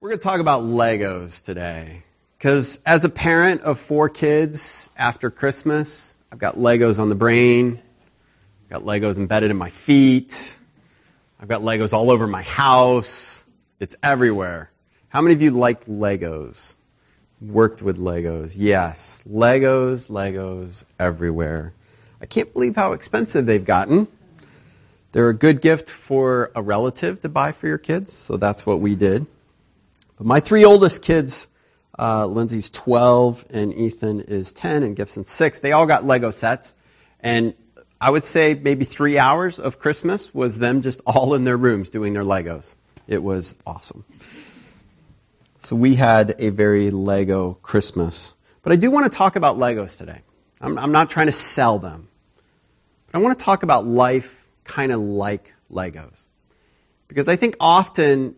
We're going to talk about Legos today. Because as a parent of four kids after Christmas, I've got Legos on the brain. I've got Legos embedded in my feet. I've got Legos all over my house. It's everywhere. How many of you like Legos? Worked with Legos? Yes. Legos, Legos everywhere. I can't believe how expensive they've gotten. They're a good gift for a relative to buy for your kids, so that's what we did. But my three oldest kids, uh, Lindsay's 12 and Ethan is 10 and Gibson's 6, they all got Lego sets. And I would say maybe three hours of Christmas was them just all in their rooms doing their Legos. It was awesome. So we had a very Lego Christmas. But I do want to talk about Legos today. I'm, I'm not trying to sell them. But I want to talk about life kind of like Legos. Because I think often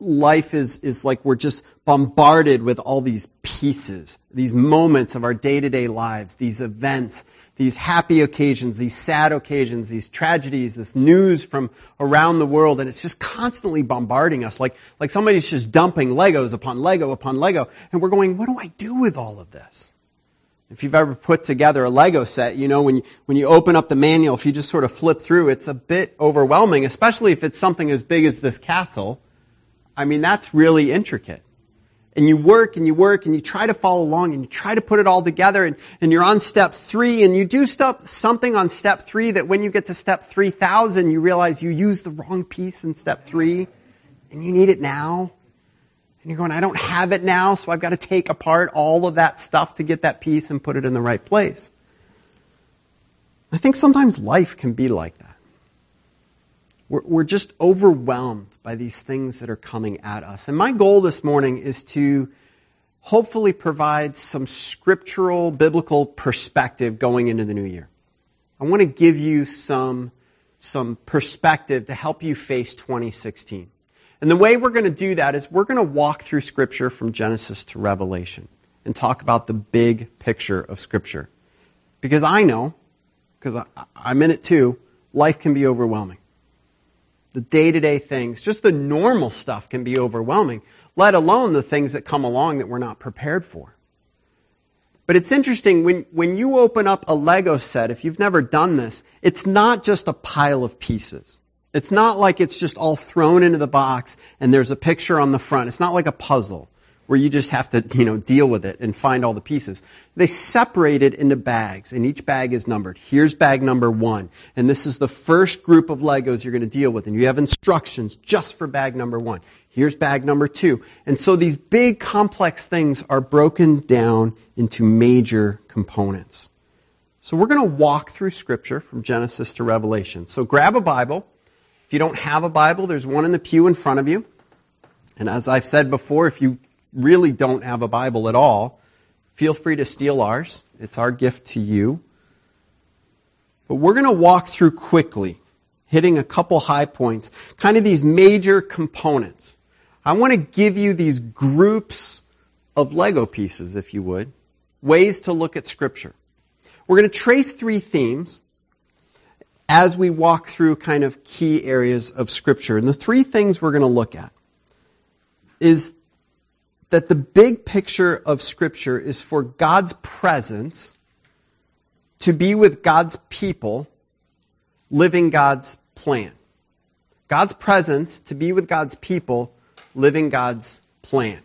life is, is like we're just bombarded with all these pieces, these moments of our day to day lives, these events, these happy occasions, these sad occasions, these tragedies, this news from around the world, and it's just constantly bombarding us like, like somebody's just dumping Legos upon Lego upon Lego, and we're going, what do I do with all of this? If you've ever put together a Lego set, you know when you, when you open up the manual, if you just sort of flip through, it's a bit overwhelming, especially if it's something as big as this castle. I mean, that's really intricate. And you work and you work and you try to follow along and you try to put it all together and, and you're on step three and you do stuff, something on step three that when you get to step 3000, you realize you used the wrong piece in step three and you need it now. And you're going, I don't have it now, so I've got to take apart all of that stuff to get that piece and put it in the right place. I think sometimes life can be like that. We're, we're just overwhelmed by these things that are coming at us. And my goal this morning is to hopefully provide some scriptural, biblical perspective going into the new year. I want to give you some, some perspective to help you face 2016. And the way we're going to do that is we're going to walk through Scripture from Genesis to Revelation and talk about the big picture of Scripture. Because I know, because I'm in it too, life can be overwhelming. The day to day things, just the normal stuff can be overwhelming, let alone the things that come along that we're not prepared for. But it's interesting, when, when you open up a Lego set, if you've never done this, it's not just a pile of pieces. It's not like it's just all thrown into the box and there's a picture on the front. It's not like a puzzle where you just have to, you know, deal with it and find all the pieces. They separate it into bags and each bag is numbered. Here's bag number one. And this is the first group of Legos you're going to deal with. And you have instructions just for bag number one. Here's bag number two. And so these big complex things are broken down into major components. So we're going to walk through scripture from Genesis to Revelation. So grab a Bible if you don't have a Bible, there's one in the pew in front of you. And as I've said before, if you really don't have a Bible at all, feel free to steal ours. It's our gift to you. But we're going to walk through quickly, hitting a couple high points, kind of these major components. I want to give you these groups of Lego pieces, if you would, ways to look at Scripture. We're going to trace three themes as we walk through kind of key areas of Scripture. And the three things we're going to look at is that the big picture of Scripture is for God's presence to be with God's people, living God's plan. God's presence to be with God's people, living God's plan.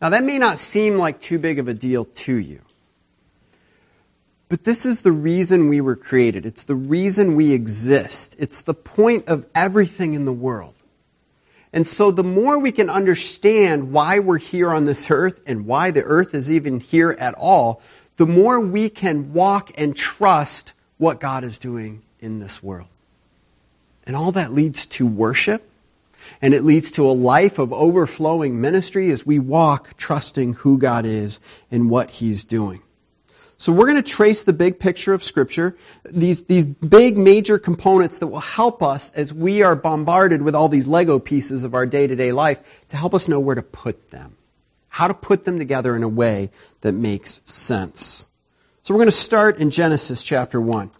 Now that may not seem like too big of a deal to you. But this is the reason we were created. It's the reason we exist. It's the point of everything in the world. And so the more we can understand why we're here on this earth and why the earth is even here at all, the more we can walk and trust what God is doing in this world. And all that leads to worship and it leads to a life of overflowing ministry as we walk trusting who God is and what He's doing. So we're going to trace the big picture of Scripture, these, these big major components that will help us as we are bombarded with all these Lego pieces of our day-to-day life to help us know where to put them. How to put them together in a way that makes sense. So we're going to start in Genesis chapter 1.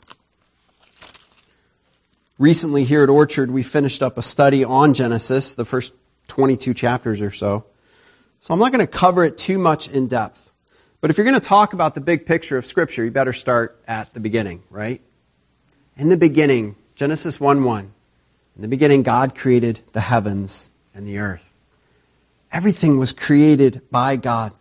Recently here at Orchard, we finished up a study on Genesis, the first 22 chapters or so. So I'm not going to cover it too much in depth. But if you're going to talk about the big picture of Scripture, you better start at the beginning, right? In the beginning, Genesis 1 1. In the beginning, God created the heavens and the earth. Everything was created by God.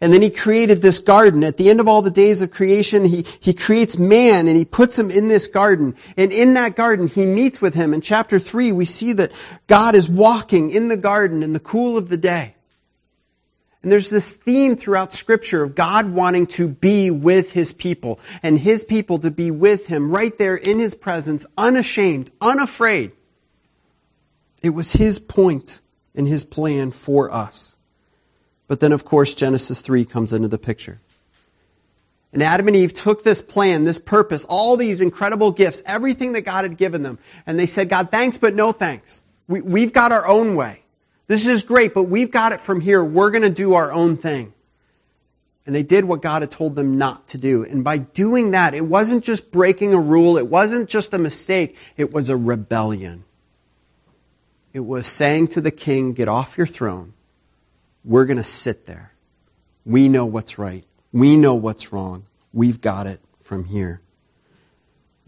And then he created this garden. At the end of all the days of creation, he, he creates man and he puts him in this garden. And in that garden, he meets with him. In chapter 3, we see that God is walking in the garden in the cool of the day. And there's this theme throughout scripture of God wanting to be with his people and his people to be with him right there in his presence, unashamed, unafraid. It was his point and his plan for us. But then, of course, Genesis 3 comes into the picture. And Adam and Eve took this plan, this purpose, all these incredible gifts, everything that God had given them, and they said, God, thanks, but no thanks. We, we've got our own way. This is great, but we've got it from here. We're going to do our own thing. And they did what God had told them not to do. And by doing that, it wasn't just breaking a rule. It wasn't just a mistake. It was a rebellion. It was saying to the king, get off your throne. We're going to sit there. We know what's right. We know what's wrong. We've got it from here.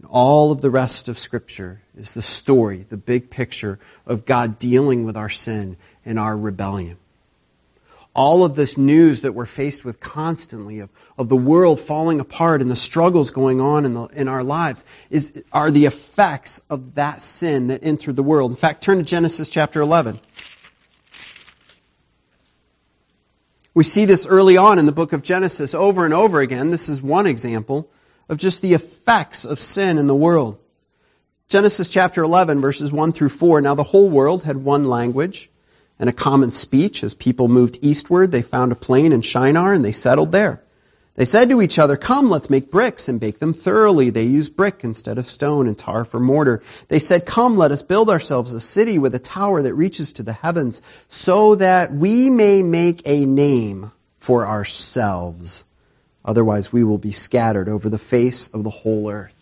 All of the rest of Scripture is the story, the big picture of God dealing with our sin and our rebellion. All of this news that we're faced with constantly of, of the world falling apart and the struggles going on in, the, in our lives is, are the effects of that sin that entered the world. In fact, turn to Genesis chapter 11. We see this early on in the book of Genesis over and over again. This is one example of just the effects of sin in the world. Genesis chapter 11 verses 1 through 4. Now the whole world had one language and a common speech. As people moved eastward, they found a plain in Shinar and they settled there. They said to each other, Come, let's make bricks and bake them thoroughly. They used brick instead of stone and tar for mortar. They said, Come, let us build ourselves a city with a tower that reaches to the heavens, so that we may make a name for ourselves. Otherwise, we will be scattered over the face of the whole earth.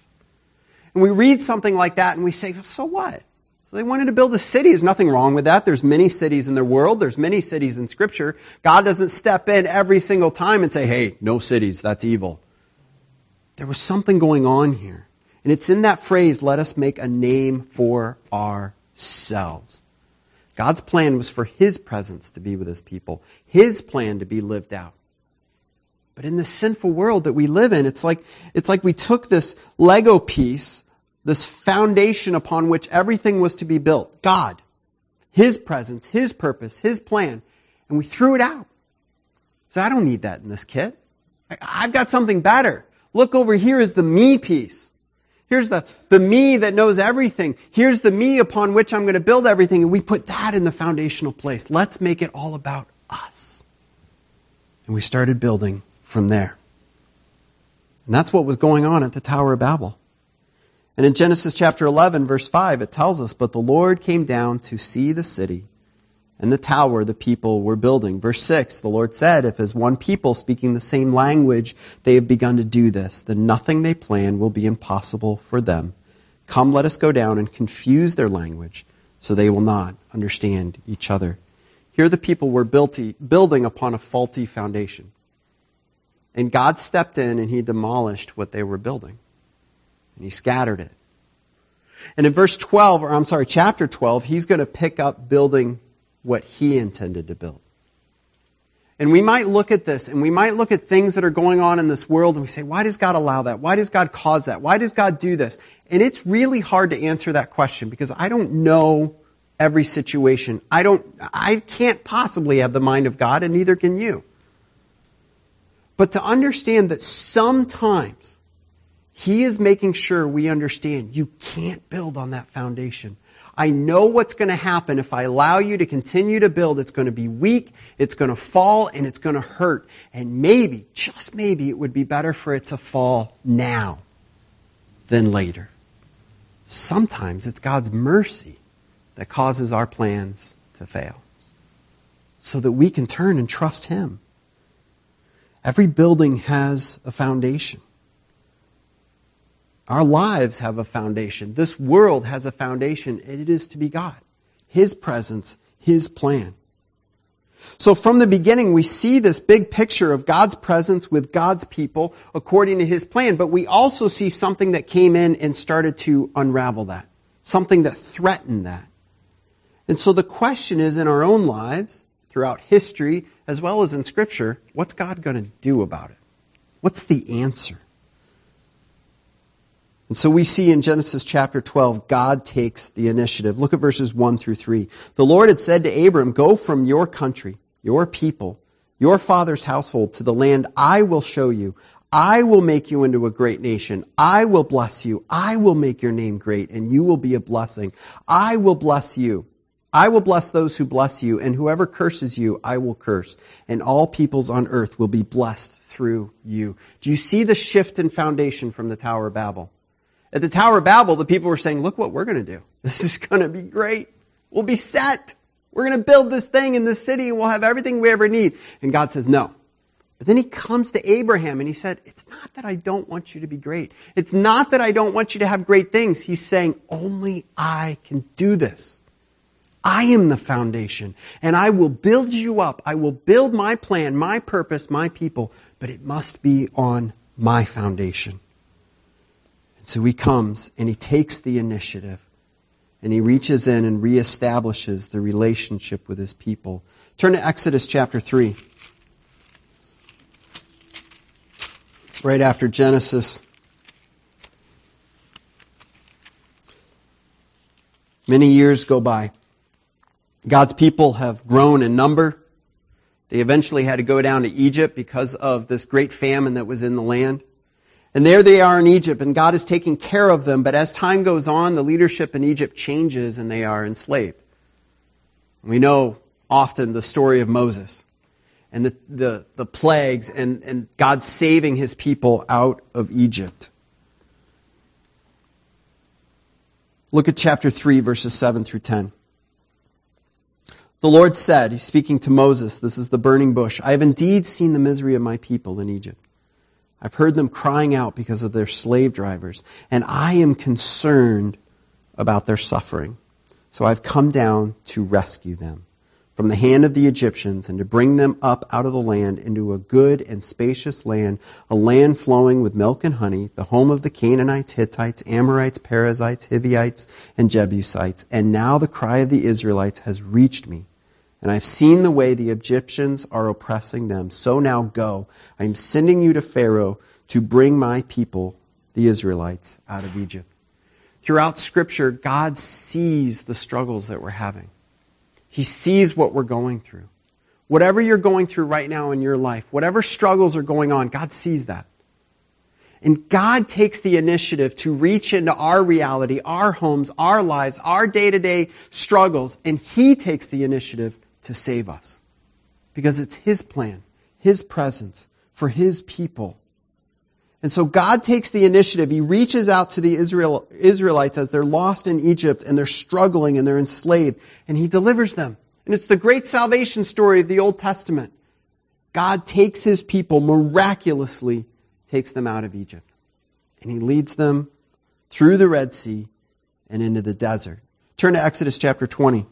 And we read something like that and we say, So what? So they wanted to build a city. There's nothing wrong with that. There's many cities in the world. There's many cities in Scripture. God doesn't step in every single time and say, hey, no cities, that's evil. There was something going on here. And it's in that phrase, let us make a name for ourselves. God's plan was for His presence to be with His people, His plan to be lived out. But in the sinful world that we live in, it's like, it's like we took this Lego piece this foundation upon which everything was to be built God, His presence, His purpose, His plan, and we threw it out. So I don't need that in this kit. I've got something better. Look over here is the me piece. Here's the, the me that knows everything. Here's the me upon which I'm going to build everything. And we put that in the foundational place. Let's make it all about us. And we started building from there. And that's what was going on at the Tower of Babel. And in Genesis chapter 11, verse 5, it tells us, But the Lord came down to see the city and the tower the people were building. Verse 6, the Lord said, If as one people speaking the same language they have begun to do this, then nothing they plan will be impossible for them. Come, let us go down and confuse their language, so they will not understand each other. Here the people were building upon a faulty foundation. And God stepped in and he demolished what they were building and he scattered it. And in verse 12, or I'm sorry, chapter 12, he's going to pick up building what he intended to build. And we might look at this and we might look at things that are going on in this world and we say, why does God allow that? Why does God cause that? Why does God do this? And it's really hard to answer that question because I don't know every situation. I don't, I can't possibly have the mind of God and neither can you. But to understand that sometimes he is making sure we understand you can't build on that foundation. I know what's going to happen if I allow you to continue to build. It's going to be weak, it's going to fall, and it's going to hurt. And maybe, just maybe, it would be better for it to fall now than later. Sometimes it's God's mercy that causes our plans to fail so that we can turn and trust Him. Every building has a foundation. Our lives have a foundation. This world has a foundation, and it is to be God. His presence, His plan. So from the beginning, we see this big picture of God's presence with God's people according to His plan, but we also see something that came in and started to unravel that. Something that threatened that. And so the question is in our own lives, throughout history, as well as in Scripture, what's God going to do about it? What's the answer? And so we see in Genesis chapter 12, God takes the initiative. Look at verses 1 through 3. The Lord had said to Abram, Go from your country, your people, your father's household to the land I will show you. I will make you into a great nation. I will bless you. I will make your name great, and you will be a blessing. I will bless you. I will bless those who bless you, and whoever curses you, I will curse. And all peoples on earth will be blessed through you. Do you see the shift in foundation from the Tower of Babel? At the Tower of Babel, the people were saying, look what we're going to do. This is going to be great. We'll be set. We're going to build this thing in this city and we'll have everything we ever need. And God says, no. But then he comes to Abraham and he said, it's not that I don't want you to be great. It's not that I don't want you to have great things. He's saying, only I can do this. I am the foundation and I will build you up. I will build my plan, my purpose, my people, but it must be on my foundation. And so he comes and he takes the initiative and he reaches in and reestablishes the relationship with his people. Turn to Exodus chapter 3. Right after Genesis. Many years go by. God's people have grown in number. They eventually had to go down to Egypt because of this great famine that was in the land. And there they are in Egypt, and God is taking care of them. But as time goes on, the leadership in Egypt changes and they are enslaved. We know often the story of Moses and the, the, the plagues and, and God saving his people out of Egypt. Look at chapter 3, verses 7 through 10. The Lord said, He's speaking to Moses, this is the burning bush, I have indeed seen the misery of my people in Egypt I've heard them crying out because of their slave drivers, and I am concerned about their suffering. So I've come down to rescue them from the hand of the Egyptians and to bring them up out of the land into a good and spacious land, a land flowing with milk and honey, the home of the Canaanites, Hittites, Amorites, Perizzites, Hivites, and Jebusites. And now the cry of the Israelites has reached me and I've seen the way the Egyptians are oppressing them. So now go. I am sending you to Pharaoh to bring my people, the Israelites, out of Egypt. Throughout Scripture, God sees the struggles that we're having. He sees what we're going through. Whatever you're going through right now in your life, whatever struggles are going on, God sees that. And God takes the initiative to reach into our reality, our homes, our lives, our day to day struggles, and He takes the initiative to save us. Because it's His plan, His presence for His people. And so God takes the initiative. He reaches out to the Israel, Israelites as they're lost in Egypt and they're struggling and they're enslaved and He delivers them. And it's the great salvation story of the Old Testament. God takes His people miraculously, takes them out of Egypt. And He leads them through the Red Sea and into the desert. Turn to Exodus chapter 20.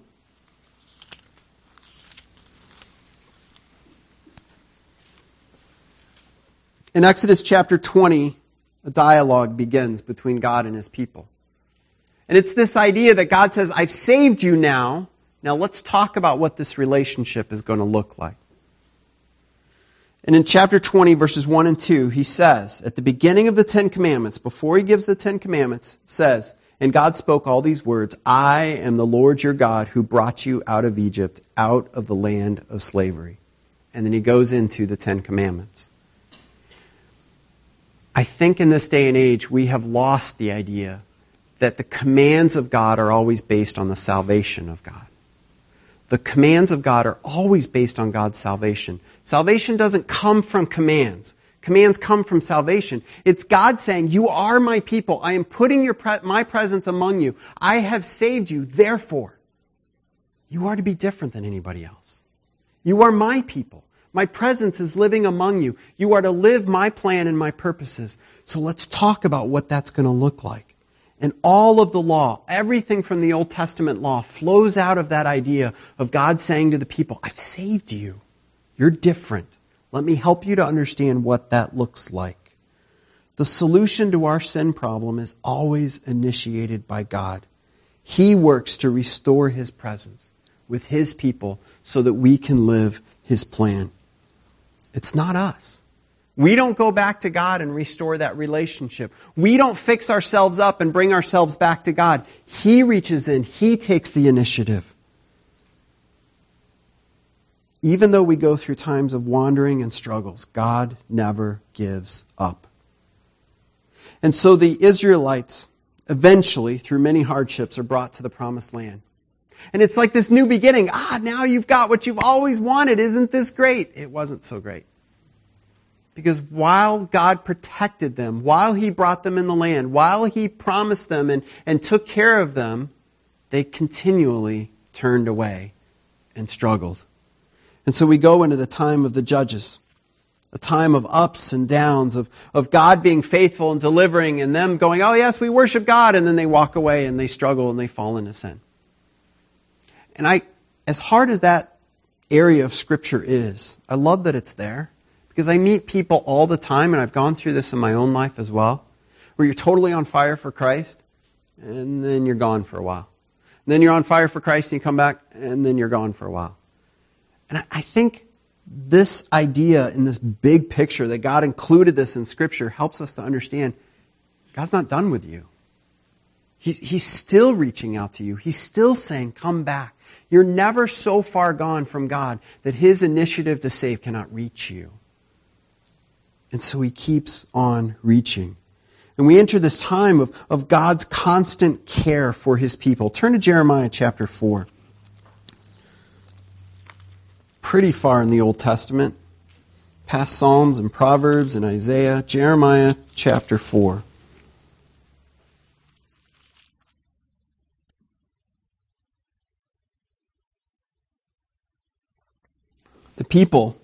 In Exodus chapter 20, a dialogue begins between God and his people. And it's this idea that God says, I've saved you now. Now let's talk about what this relationship is going to look like. And in chapter 20, verses 1 and 2, he says, at the beginning of the Ten Commandments, before he gives the Ten Commandments, says, And God spoke all these words, I am the Lord your God who brought you out of Egypt, out of the land of slavery. And then he goes into the Ten Commandments. I think in this day and age we have lost the idea that the commands of God are always based on the salvation of God. The commands of God are always based on God's salvation. Salvation doesn't come from commands. Commands come from salvation. It's God saying, you are my people. I am putting pre- my presence among you. I have saved you. Therefore, you are to be different than anybody else. You are my people. My presence is living among you. You are to live my plan and my purposes. So let's talk about what that's going to look like. And all of the law, everything from the Old Testament law, flows out of that idea of God saying to the people, I've saved you. You're different. Let me help you to understand what that looks like. The solution to our sin problem is always initiated by God. He works to restore His presence with His people so that we can live His plan. It's not us. We don't go back to God and restore that relationship. We don't fix ourselves up and bring ourselves back to God. He reaches in. He takes the initiative. Even though we go through times of wandering and struggles, God never gives up. And so the Israelites, eventually, through many hardships, are brought to the promised land. And it's like this new beginning. Ah, now you've got what you've always wanted. Isn't this great? It wasn't so great. Because while God protected them, while He brought them in the land, while He promised them and, and took care of them, they continually turned away and struggled. And so we go into the time of the judges, a time of ups and downs, of, of God being faithful and delivering, and them going, oh yes, we worship God, and then they walk away and they struggle and they fall into sin. And I, as hard as that area of Scripture is, I love that it's there. Because I meet people all the time, and I've gone through this in my own life as well, where you're totally on fire for Christ, and then you're gone for a while. And then you're on fire for Christ, and you come back, and then you're gone for a while. And I think this idea in this big picture that God included this in Scripture helps us to understand God's not done with you. He's, he's still reaching out to you. He's still saying, come back. You're never so far gone from God that His initiative to save cannot reach you. And so he keeps on reaching. And we enter this time of, of God's constant care for his people. Turn to Jeremiah chapter 4. Pretty far in the Old Testament, past Psalms and Proverbs and Isaiah. Jeremiah chapter 4. The people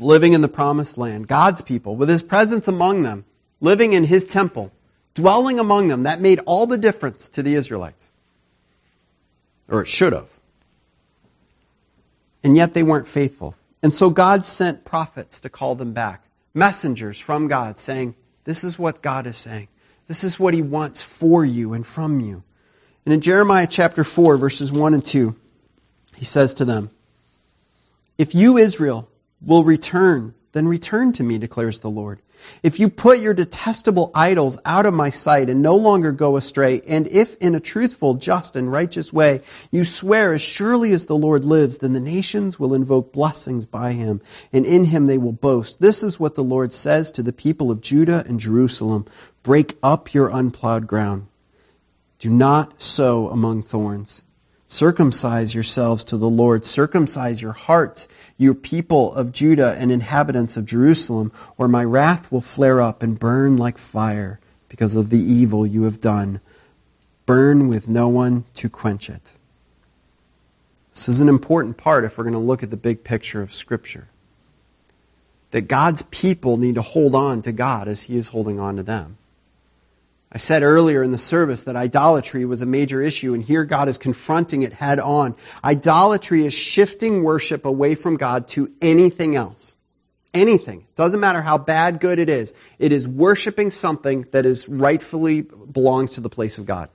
living in the promised land, God's people, with his presence among them, living in his temple, dwelling among them, that made all the difference to the Israelites. Or it should have. And yet they weren't faithful. And so God sent prophets to call them back, messengers from God saying, This is what God is saying. This is what he wants for you and from you. And in Jeremiah chapter 4, verses 1 and 2, he says to them, If you, Israel, will return, then return to me, declares the Lord. If you put your detestable idols out of my sight and no longer go astray, and if in a truthful, just, and righteous way you swear as surely as the Lord lives, then the nations will invoke blessings by him, and in him they will boast. This is what the Lord says to the people of Judah and Jerusalem. Break up your unplowed ground. Do not sow among thorns. Circumcise yourselves to the Lord. Circumcise your hearts, you people of Judah and inhabitants of Jerusalem, or my wrath will flare up and burn like fire because of the evil you have done. Burn with no one to quench it. This is an important part if we're going to look at the big picture of Scripture. That God's people need to hold on to God as He is holding on to them. I said earlier in the service that idolatry was a major issue, and here God is confronting it head on. Idolatry is shifting worship away from God to anything else. Anything. Doesn't matter how bad, good it is. It is worshiping something that is rightfully belongs to the place of God.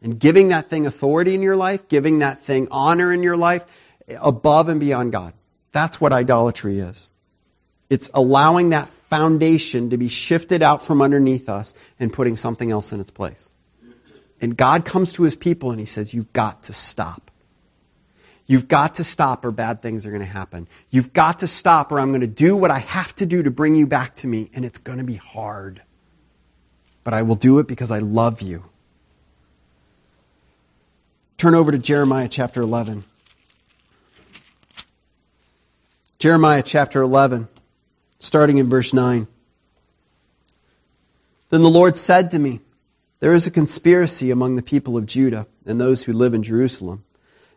And giving that thing authority in your life, giving that thing honor in your life above and beyond God. That's what idolatry is. It's allowing that foundation to be shifted out from underneath us and putting something else in its place. And God comes to his people and he says, You've got to stop. You've got to stop or bad things are going to happen. You've got to stop or I'm going to do what I have to do to bring you back to me and it's going to be hard. But I will do it because I love you. Turn over to Jeremiah chapter 11. Jeremiah chapter 11 starting in verse 9. Then the Lord said to me, There is a conspiracy among the people of Judah and those who live in Jerusalem.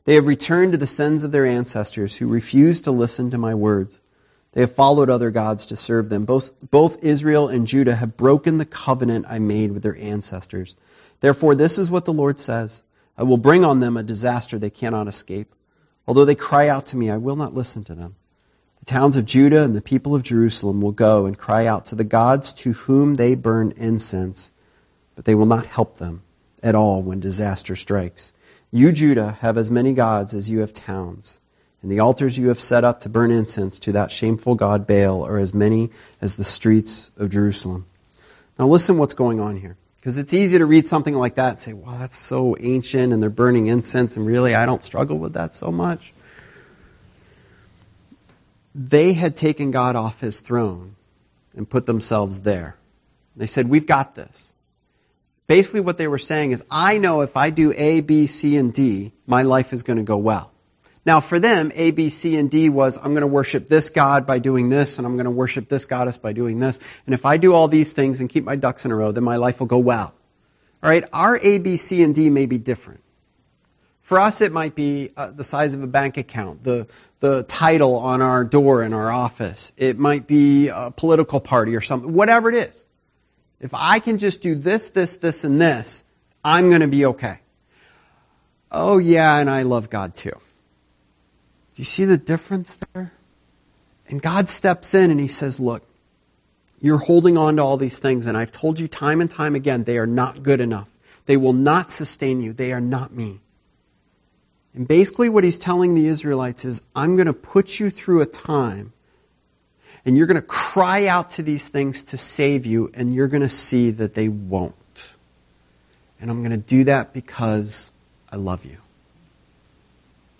They have returned to the sins of their ancestors who refused to listen to my words. They have followed other gods to serve them. Both, both Israel and Judah have broken the covenant I made with their ancestors. Therefore, this is what the Lord says I will bring on them a disaster they cannot escape. Although they cry out to me, I will not listen to them. Towns of Judah and the people of Jerusalem will go and cry out to the gods to whom they burn incense, but they will not help them at all when disaster strikes. You, Judah, have as many gods as you have towns and the altars you have set up to burn incense to that shameful god Baal are as many as the streets of Jerusalem. Now listen what's going on here. Because it's easy to read something like that and say, wow, that's so ancient and they're burning incense and really I don't struggle with that so much. They had taken God off his throne and put themselves there. They said, we've got this. Basically what they were saying is, I know if I do A, B, C, and D, my life is going to go well. Now, for them, A, B, C, and D was I'm going to worship this God by doing this, and I'm going to worship this goddess by doing this. And if I do all these things and keep my ducks in a row, then my life will go well. All right, our A, B, C, and D may be different. For us, it might be uh, the size of a bank account, the, the title on our door in our office. It might be a political party or something, whatever it is. If I can just do this, this, this, and this, I'm going to be okay. Oh, yeah, and I love God too. Do you see the difference there? And God steps in and he says, look, you're holding on to all these things, and I've told you time and time again, they are not good enough. They will not sustain you. They are not me. And basically, what he's telling the Israelites is, I'm going to put you through a time, and you're going to cry out to these things to save you, and you're going to see that they won't. And I'm going to do that because I love you.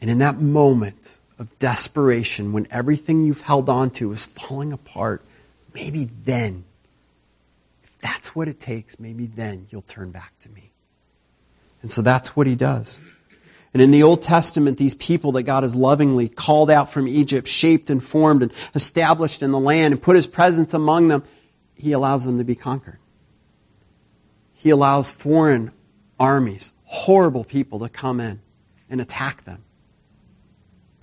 And in that moment, of desperation, when everything you've held on to is falling apart, maybe then, if that's what it takes, maybe then you'll turn back to me. And so that's what he does. And in the Old Testament, these people that God has lovingly called out from Egypt, shaped and formed and established in the land and put his presence among them, he allows them to be conquered. He allows foreign armies, horrible people to come in and attack them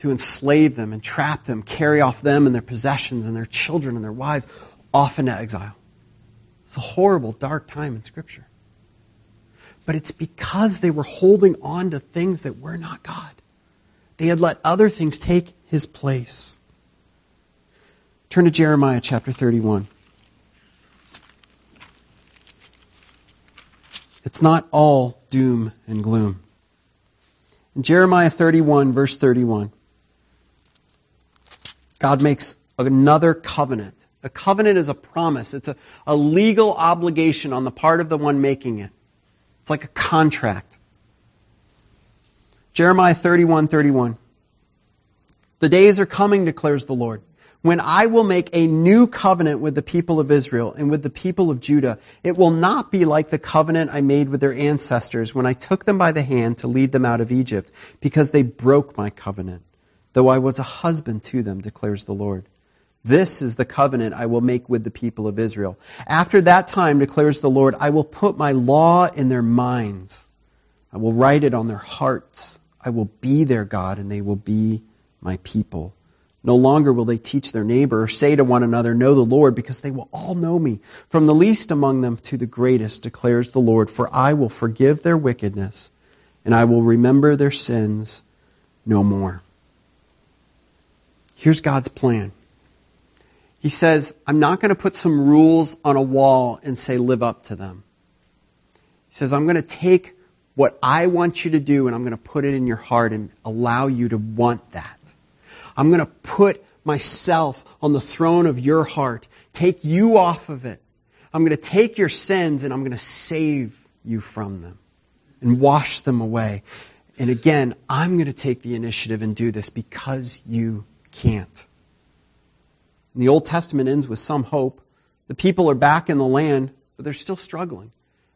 to enslave them and trap them, carry off them and their possessions and their children and their wives off into exile. It's a horrible, dark time in Scripture. But it's because they were holding on to things that were not God. They had let other things take his place. Turn to Jeremiah chapter 31. It's not all doom and gloom. In Jeremiah 31, verse 31, God makes another covenant. A covenant is a promise. It's a, a legal obligation on the part of the one making it. It's like a contract. Jeremiah 31, 31. The days are coming, declares the Lord, when I will make a new covenant with the people of Israel and with the people of Judah. It will not be like the covenant I made with their ancestors when I took them by the hand to lead them out of Egypt, because they broke my covenant though I was a husband to them, declares the Lord. This is the covenant I will make with the people of Israel. After that time, declares the Lord, I will put my law in their minds. I will write it on their hearts. I will be their God, and they will be my people. No longer will they teach their neighbor or say to one another, Know the Lord, because they will all know me, from the least among them to the greatest, declares the Lord. For I will forgive their wickedness, and I will remember their sins no more. Here's God's plan. He says, I'm not going to put some rules on a wall and say live up to them. He says, I'm going to take what I want you to do and I'm going to put it in your heart and allow you to want that. I'm going to put myself on the throne of your heart, take you off of it. I'm going to take your sins and I'm going to save you from them and wash them away. And again, I'm going to take the initiative and do this because you can't. And the Old Testament ends with some hope. The people are back in the land, but they're still struggling.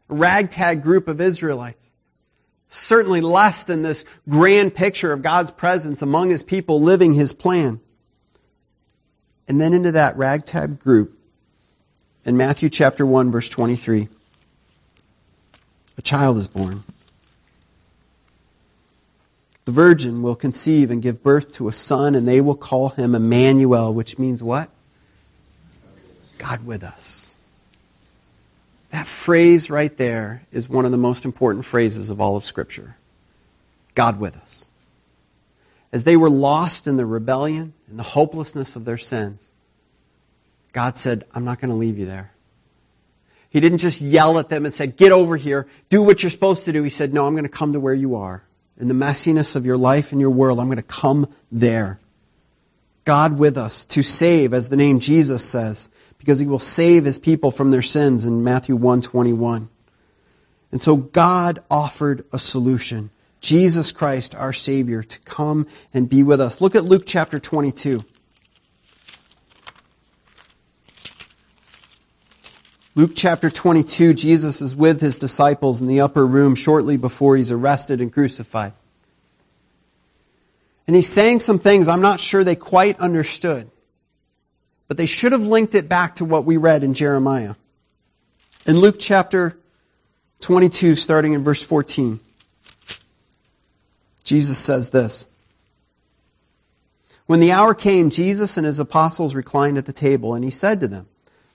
A ragtag group of Israelites. Certainly less than this grand picture of God's presence among his people living his plan. And then into that ragtag group, in Matthew chapter 1 verse 23, a child is born. The virgin will conceive and give birth to a son, and they will call him Emmanuel, which means what? God with us. That phrase right there is one of the most important phrases of all of Scripture. God with us. As they were lost in the rebellion and the hopelessness of their sins, God said, I'm not going to leave you there. He didn't just yell at them and say, get over here, do what you're supposed to do. He said, no, I'm going to come to where you are. In the messiness of your life and your world, I'm going to come there. God with us to save, as the name Jesus says, because he will save his people from their sins in Matthew 121. And so God offered a solution. Jesus Christ, our Savior, to come and be with us. Look at Luke chapter 22. Luke chapter 22, Jesus is with his disciples in the upper room shortly before he's arrested and crucified. And he's saying some things I'm not sure they quite understood. But they should have linked it back to what we read in Jeremiah. In Luke chapter 22, starting in verse 14, Jesus says this. When the hour came, Jesus and his apostles reclined at the table, and he said to them,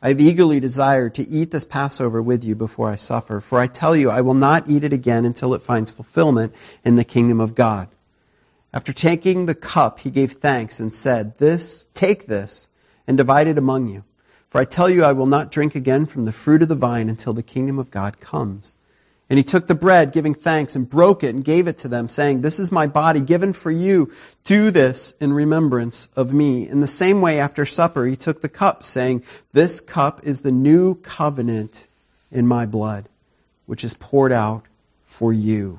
I have eagerly desired to eat this Passover with you before I suffer, for I tell you, I will not eat it again until it finds fulfillment in the kingdom of God. After taking the cup, he gave thanks and said, This, take this, and divide it among you. For I tell you, I will not drink again from the fruit of the vine until the kingdom of God comes. And he took the bread, giving thanks, and broke it and gave it to them, saying, This is my body given for you. Do this in remembrance of me. In the same way, after supper, he took the cup, saying, This cup is the new covenant in my blood, which is poured out for you.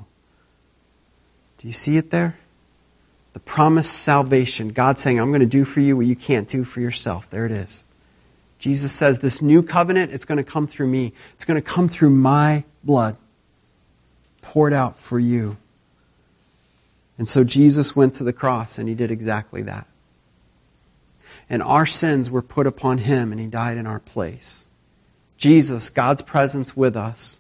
Do you see it there? The promised salvation. God saying, I'm going to do for you what you can't do for yourself. There it is. Jesus says, This new covenant, it's going to come through me. It's going to come through my blood poured out for you. And so Jesus went to the cross and he did exactly that. And our sins were put upon him and he died in our place. Jesus, God's presence with us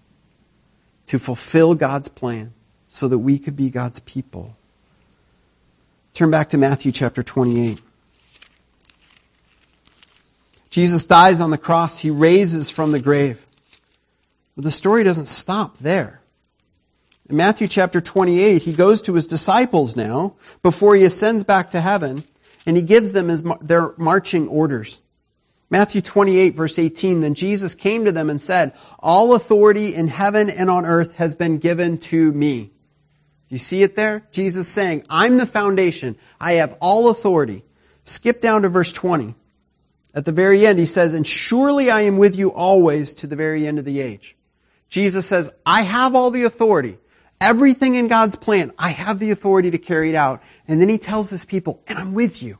to fulfill God's plan so that we could be God's people. Turn back to Matthew chapter 28. Jesus dies on the cross. He raises from the grave. But the story doesn't stop there. In Matthew chapter 28, he goes to his disciples now before he ascends back to heaven and he gives them his, their marching orders. Matthew 28 verse 18, then Jesus came to them and said, all authority in heaven and on earth has been given to me. You see it there? Jesus saying, I'm the foundation. I have all authority. Skip down to verse 20. At the very end, he says, and surely I am with you always to the very end of the age. Jesus says, I have all the authority. Everything in God's plan, I have the authority to carry it out. And then he tells his people, and I'm with you.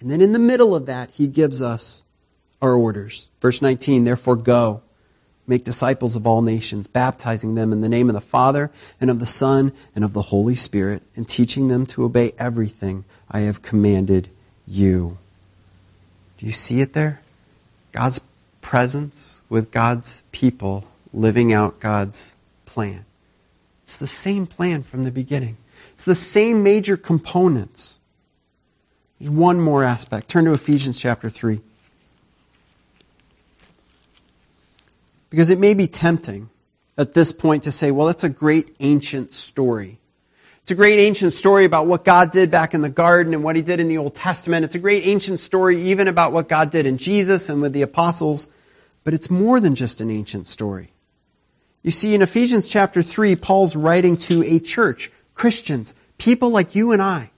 And then in the middle of that, he gives us our orders. Verse 19, therefore go, make disciples of all nations, baptizing them in the name of the Father and of the Son and of the Holy Spirit, and teaching them to obey everything I have commanded you. Do you see it there? God's presence with God's people living out God's plan. It's the same plan from the beginning. It's the same major components. There's one more aspect. Turn to Ephesians chapter 3. Because it may be tempting at this point to say, well, that's a great ancient story. It's a great ancient story about what God did back in the garden and what he did in the Old Testament. It's a great ancient story even about what God did in Jesus and with the apostles. But it's more than just an ancient story. You see, in Ephesians chapter 3, Paul's writing to a church, Christians, people like you and I,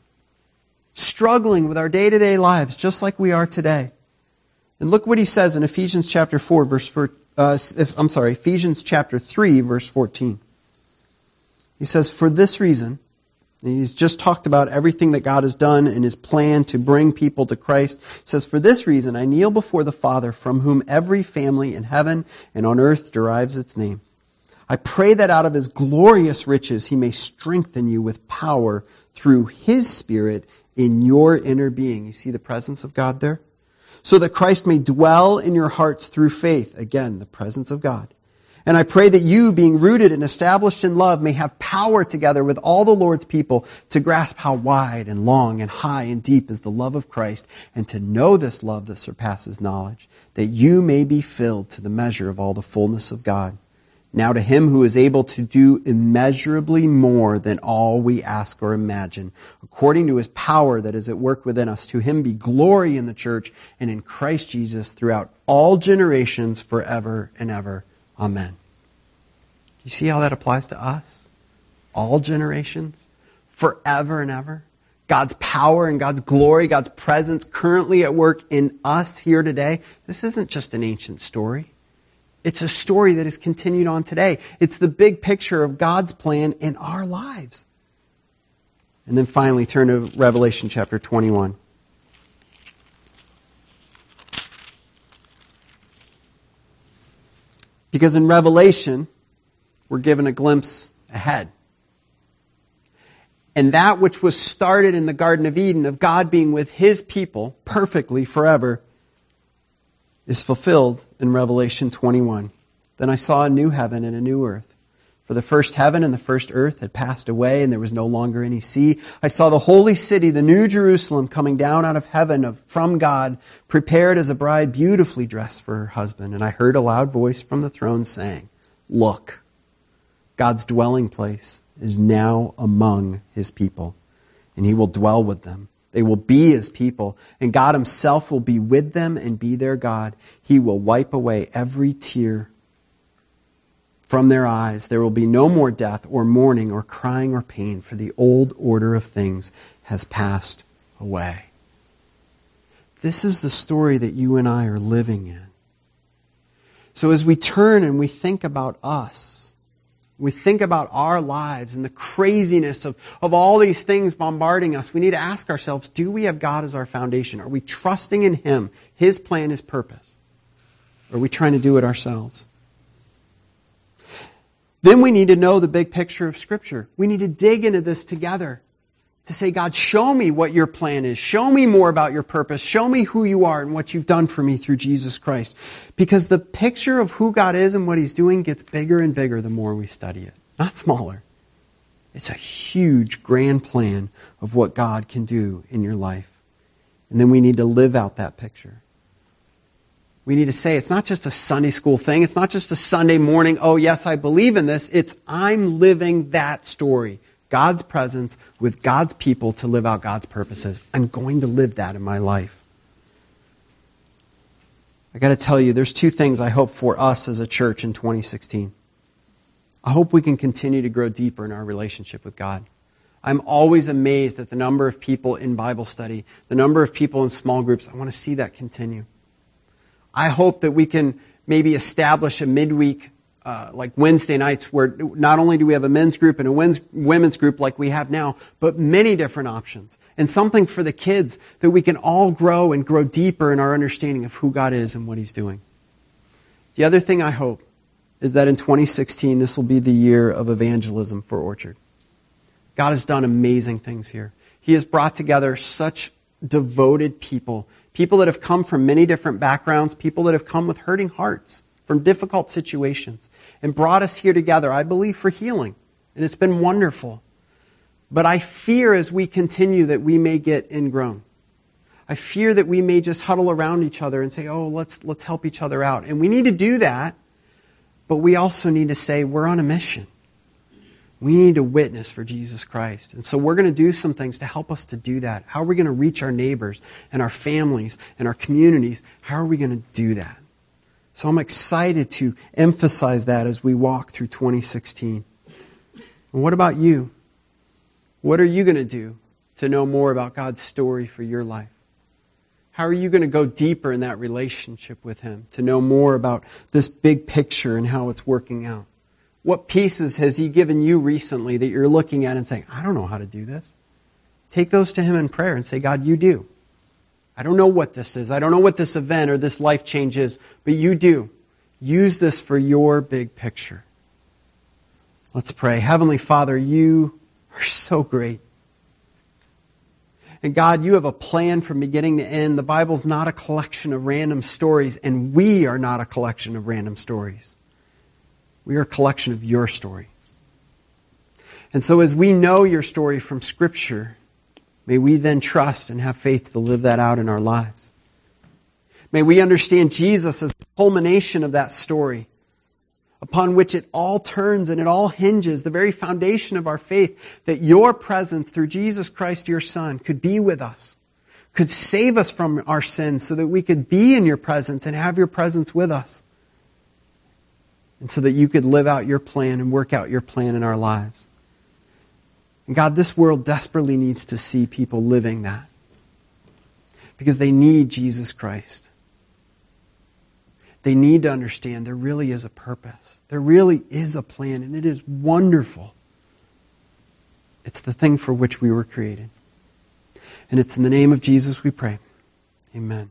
struggling with our day to day lives just like we are today. And look what he says in Ephesians chapter 4, verse, four, uh, I'm sorry, Ephesians chapter 3, verse 14. He says, For this reason, he's just talked about everything that God has done in his plan to bring people to Christ. He says, For this reason, I kneel before the Father, from whom every family in heaven and on earth derives its name. I pray that out of his glorious riches he may strengthen you with power through his spirit in your inner being. You see the presence of God there? So that Christ may dwell in your hearts through faith. Again, the presence of God. And I pray that you, being rooted and established in love, may have power together with all the Lord's people to grasp how wide and long and high and deep is the love of Christ and to know this love that surpasses knowledge, that you may be filled to the measure of all the fullness of God. Now to him who is able to do immeasurably more than all we ask or imagine, according to his power that is at work within us, to him be glory in the church and in Christ Jesus throughout all generations forever and ever. Amen. You see how that applies to us? All generations, forever and ever. God's power and God's glory, God's presence currently at work in us here today. This isn't just an ancient story. It's a story that is continued on today. It's the big picture of God's plan in our lives. And then finally, turn to Revelation chapter 21. Because in Revelation, we're given a glimpse ahead. And that which was started in the Garden of Eden, of God being with His people perfectly forever, is fulfilled in Revelation 21. Then I saw a new heaven and a new earth. For the first heaven and the first earth had passed away, and there was no longer any sea. I saw the holy city, the new Jerusalem, coming down out of heaven from God, prepared as a bride beautifully dressed for her husband. And I heard a loud voice from the throne saying, Look, God's dwelling place is now among his people, and he will dwell with them. They will be his people, and God himself will be with them and be their God. He will wipe away every tear from their eyes. There will be no more death or mourning or crying or pain, for the old order of things has passed away. This is the story that you and I are living in. So as we turn and we think about us, we think about our lives and the craziness of, of all these things bombarding us, we need to ask ourselves, do we have God as our foundation? Are we trusting in Him, His plan, His purpose? Or are we trying to do it ourselves? Then we need to know the big picture of Scripture. We need to dig into this together to say, God, show me what your plan is. Show me more about your purpose. Show me who you are and what you've done for me through Jesus Christ. Because the picture of who God is and what he's doing gets bigger and bigger the more we study it, not smaller. It's a huge, grand plan of what God can do in your life. And then we need to live out that picture. We need to say it's not just a Sunday school thing. It's not just a Sunday morning, oh yes, I believe in this. It's I'm living that story. God's presence with God's people to live out God's purposes. I'm going to live that in my life. I got to tell you, there's two things I hope for us as a church in 2016. I hope we can continue to grow deeper in our relationship with God. I'm always amazed at the number of people in Bible study, the number of people in small groups. I want to see that continue. I hope that we can maybe establish a midweek uh, like Wednesday nights where not only do we have a men's group and a women's group like we have now, but many different options. And something for the kids that we can all grow and grow deeper in our understanding of who God is and what He's doing. The other thing I hope is that in 2016 this will be the year of evangelism for Orchard. God has done amazing things here. He has brought together such devoted people, people that have come from many different backgrounds, people that have come with hurting hearts from difficult situations and brought us here together, I believe, for healing. And it's been wonderful. But I fear as we continue that we may get ingrown. I fear that we may just huddle around each other and say, oh, let's, let's help each other out. And we need to do that, but we also need to say we're on a mission. We need to witness for Jesus Christ. And so we're going to do some things to help us to do that. How are we going to reach our neighbors and our families and our communities? How are we going to do that? So I'm excited to emphasize that as we walk through 2016. And what about you? What are you going to do to know more about God's story for your life? How are you going to go deeper in that relationship with Him to know more about this big picture and how it's working out? What pieces has He given you recently that you're looking at and saying, I don't know how to do this? Take those to Him in prayer and say, God, you do. I don't know what this is. I don't know what this event or this life change is, but you do. Use this for your big picture. Let's pray. Heavenly Father, you are so great. And God, you have a plan from beginning to end. The Bible's not a collection of random stories, and we are not a collection of random stories. We are a collection of your story. And so as we know your story from Scripture, may we then trust and have faith to live that out in our lives. May we understand Jesus as the culmination of that story upon which it all turns and it all hinges, the very foundation of our faith, that your presence through Jesus Christ, your Son, could be with us, could save us from our sins so that we could be in your presence and have your presence with us. And so that you could live out your plan and work out your plan in our lives. And God, this world desperately needs to see people living that. Because they need Jesus Christ. They need to understand there really is a purpose. There really is a plan, and it is wonderful. It's the thing for which we were created. And it's in the name of Jesus we pray. Amen.